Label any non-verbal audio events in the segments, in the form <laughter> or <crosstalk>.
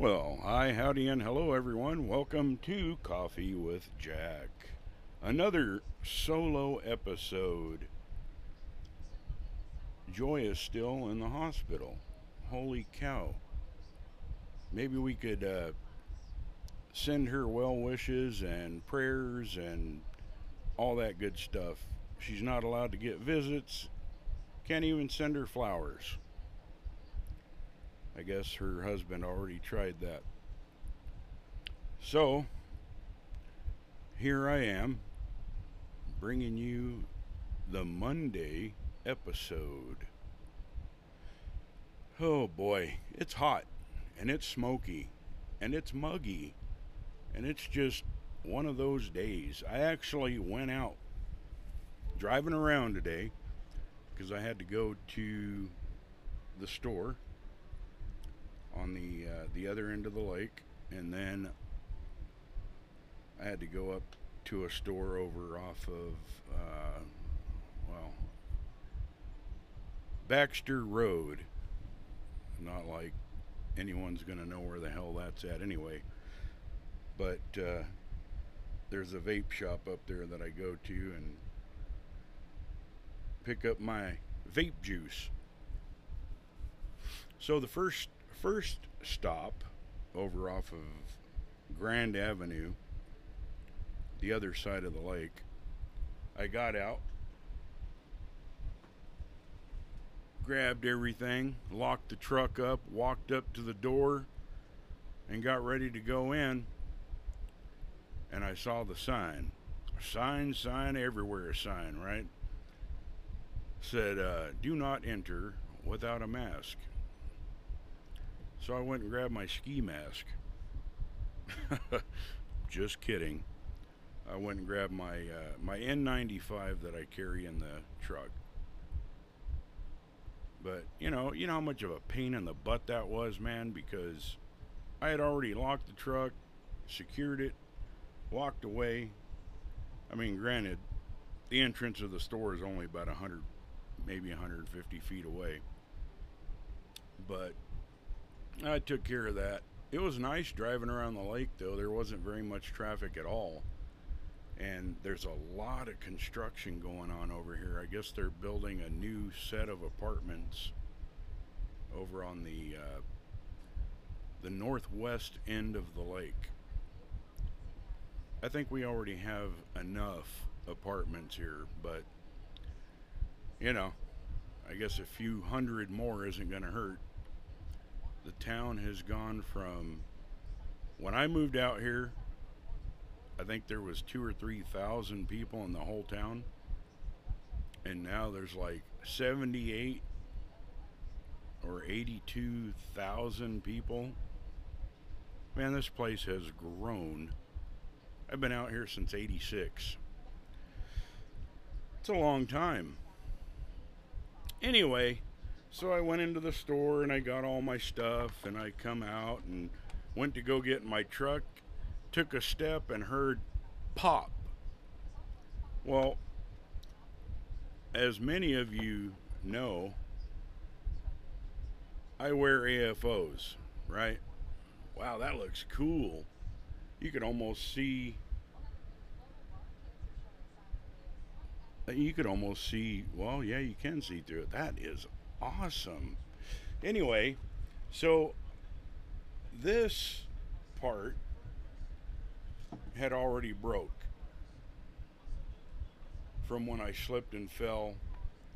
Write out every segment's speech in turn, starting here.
Well, hi, howdy, and hello, everyone. Welcome to Coffee with Jack. Another solo episode. Joy is still in the hospital. Holy cow. Maybe we could uh, send her well wishes and prayers and all that good stuff. She's not allowed to get visits, can't even send her flowers. I guess her husband already tried that. So, here I am bringing you the Monday episode. Oh boy, it's hot and it's smoky and it's muggy and it's just one of those days. I actually went out driving around today because I had to go to the store on the uh, the other end of the lake, and then I had to go up to a store over off of uh, well Baxter Road. Not like anyone's gonna know where the hell that's at anyway. But uh, there's a vape shop up there that I go to and pick up my vape juice. So the first first stop over off of Grand Avenue, the other side of the lake, I got out, grabbed everything, locked the truck up, walked up to the door, and got ready to go in. And I saw the sign. Sign, sign, everywhere a sign, right? Said, uh, do not enter without a mask. So I went and grabbed my ski mask. <laughs> Just kidding. I went and grabbed my uh, my N95 that I carry in the truck. But you know, you know how much of a pain in the butt that was, man, because I had already locked the truck, secured it, walked away. I mean, granted, the entrance of the store is only about 100, maybe 150 feet away. But I took care of that. It was nice driving around the lake, though. There wasn't very much traffic at all. And there's a lot of construction going on over here. I guess they're building a new set of apartments over on the uh, the northwest end of the lake. I think we already have enough apartments here, but you know, I guess a few hundred more isn't going to hurt the town has gone from when I moved out here, I think there was two or three thousand people in the whole town. And now there's like 78 or 82,000 people. Man, this place has grown. I've been out here since 86. It's a long time. Anyway, so I went into the store and I got all my stuff and I come out and went to go get my truck, took a step and heard pop. Well, as many of you know, I wear AFOs, right? Wow, that looks cool. You can almost see you could almost see well yeah you can see through it that is awesome. Anyway, so this part had already broke from when I slipped and fell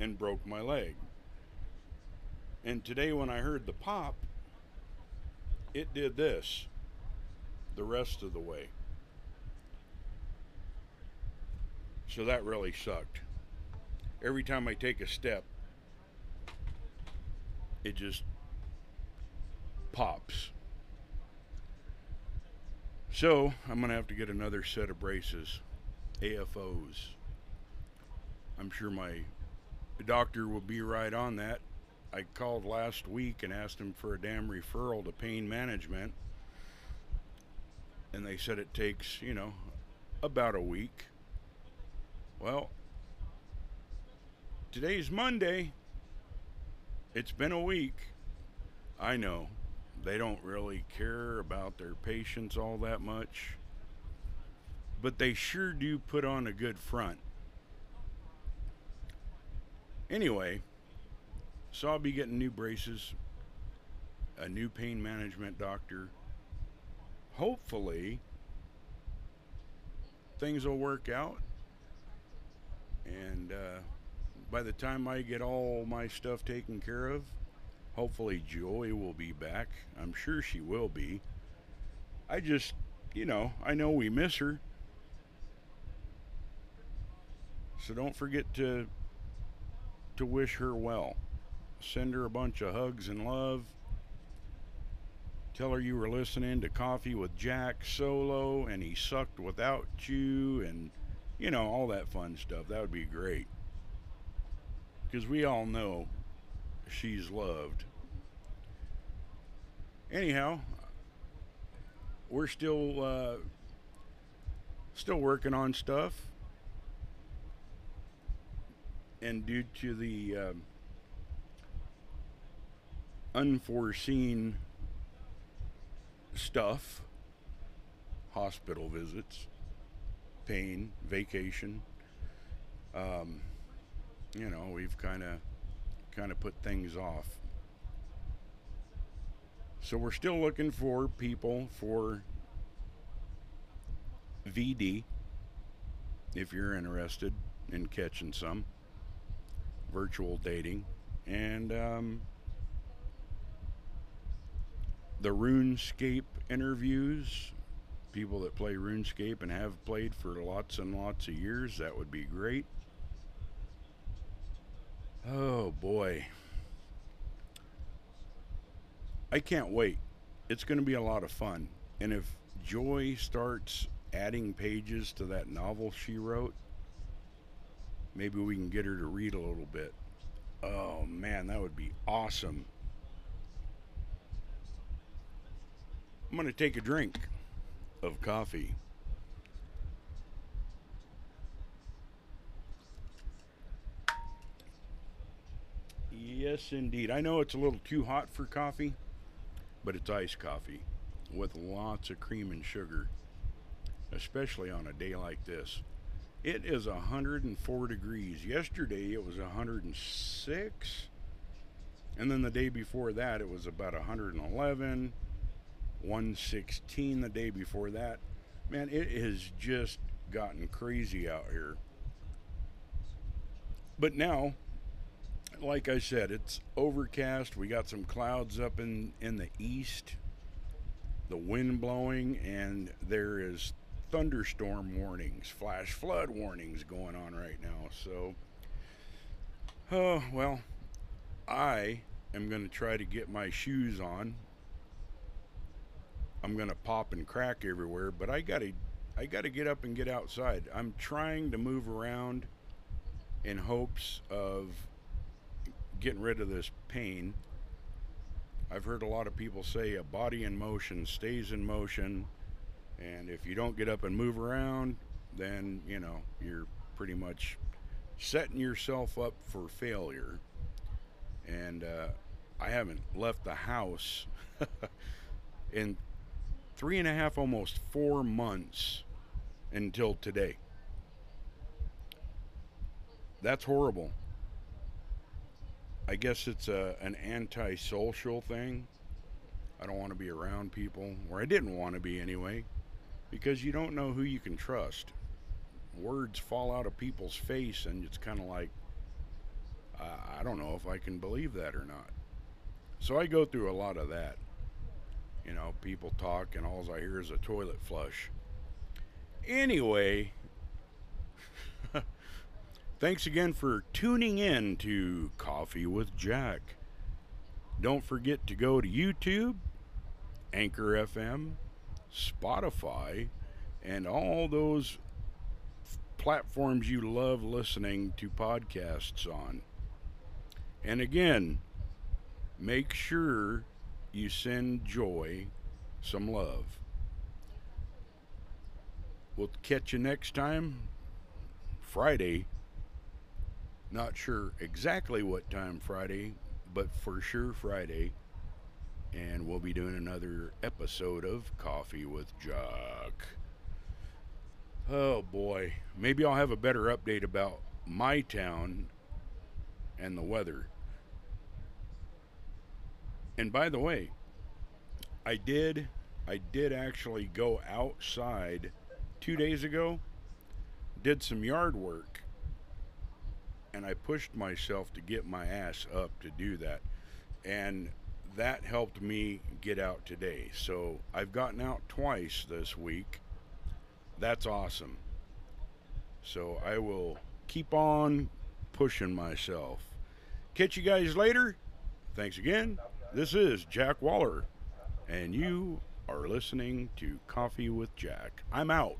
and broke my leg. And today when I heard the pop, it did this the rest of the way. So that really sucked. Every time I take a step, it just pops. So I'm going to have to get another set of braces, AFOs. I'm sure my doctor will be right on that. I called last week and asked him for a damn referral to pain management. And they said it takes, you know, about a week. Well, today's Monday. It's been a week. I know. they don't really care about their patients all that much. But they sure do put on a good front. Anyway, so I'll be getting new braces, a new pain management doctor. Hopefully, things will work out. And uh, by the time I get all my stuff taken care of, hopefully Joy will be back. I'm sure she will be. I just, you know, I know we miss her. So don't forget to to wish her well. Send her a bunch of hugs and love. Tell her you were listening to Coffee with Jack solo and he sucked without you and you know, all that fun stuff. That would be great. Because we all know she's loved. Anyhow, we're still uh, still working on stuff, and due to the uh, unforeseen stuff, hospital visits, pain, vacation. Um, you know, we've kind of kind of put things off. So we're still looking for people for VD if you're interested in catching some virtual dating and um, the RuneScape interviews people that play RuneScape and have played for lots and lots of years. That would be great. Oh boy. I can't wait. It's going to be a lot of fun. And if Joy starts adding pages to that novel she wrote, maybe we can get her to read a little bit. Oh man, that would be awesome. I'm going to take a drink of coffee. Yes, indeed. I know it's a little too hot for coffee, but it's iced coffee with lots of cream and sugar, especially on a day like this. It is 104 degrees. Yesterday it was 106. And then the day before that it was about 111. 116 the day before that. Man, it has just gotten crazy out here. But now, like I said, it's overcast. We got some clouds up in, in the east, the wind blowing, and there is thunderstorm warnings, flash flood warnings going on right now. So, oh, well, I am going to try to get my shoes on I'm gonna pop and crack everywhere, but I gotta I gotta get up and get outside. I'm trying to move around in hopes of getting rid of this pain. I've heard a lot of people say a body in motion stays in motion, and if you don't get up and move around, then you know you're pretty much setting yourself up for failure. And uh, I haven't left the house <laughs> in three and a half, almost four months until today. That's horrible. I guess it's a, an anti-social thing. I don't want to be around people, or I didn't want to be anyway, because you don't know who you can trust. Words fall out of people's face, and it's kind of like, uh, I don't know if I can believe that or not. So I go through a lot of that. You know, people talk and all I hear is a toilet flush. Anyway, thanks again for tuning in to Coffee with Jack. Don't forget to go to YouTube, Anchor FM, Spotify, and all those platforms you love listening to podcasts on. And again, make sure you send Joy some love. We'll catch you next time, Friday. Not sure exactly what time Friday, but for sure Friday. and we'll be doing another episode of Coffee with Jack. Oh boy, maybe I'll have a better update about my town and the weather. And by the way, I did I did actually go outside 2 days ago, did some yard work, and I pushed myself to get my ass up to do that. And that helped me get out today. So I've gotten out twice this week. That's awesome. So I will keep on pushing myself. Catch you guys later. Thanks again. This is Jack Waller, and you are listening to Coffee with Jack. I'm out.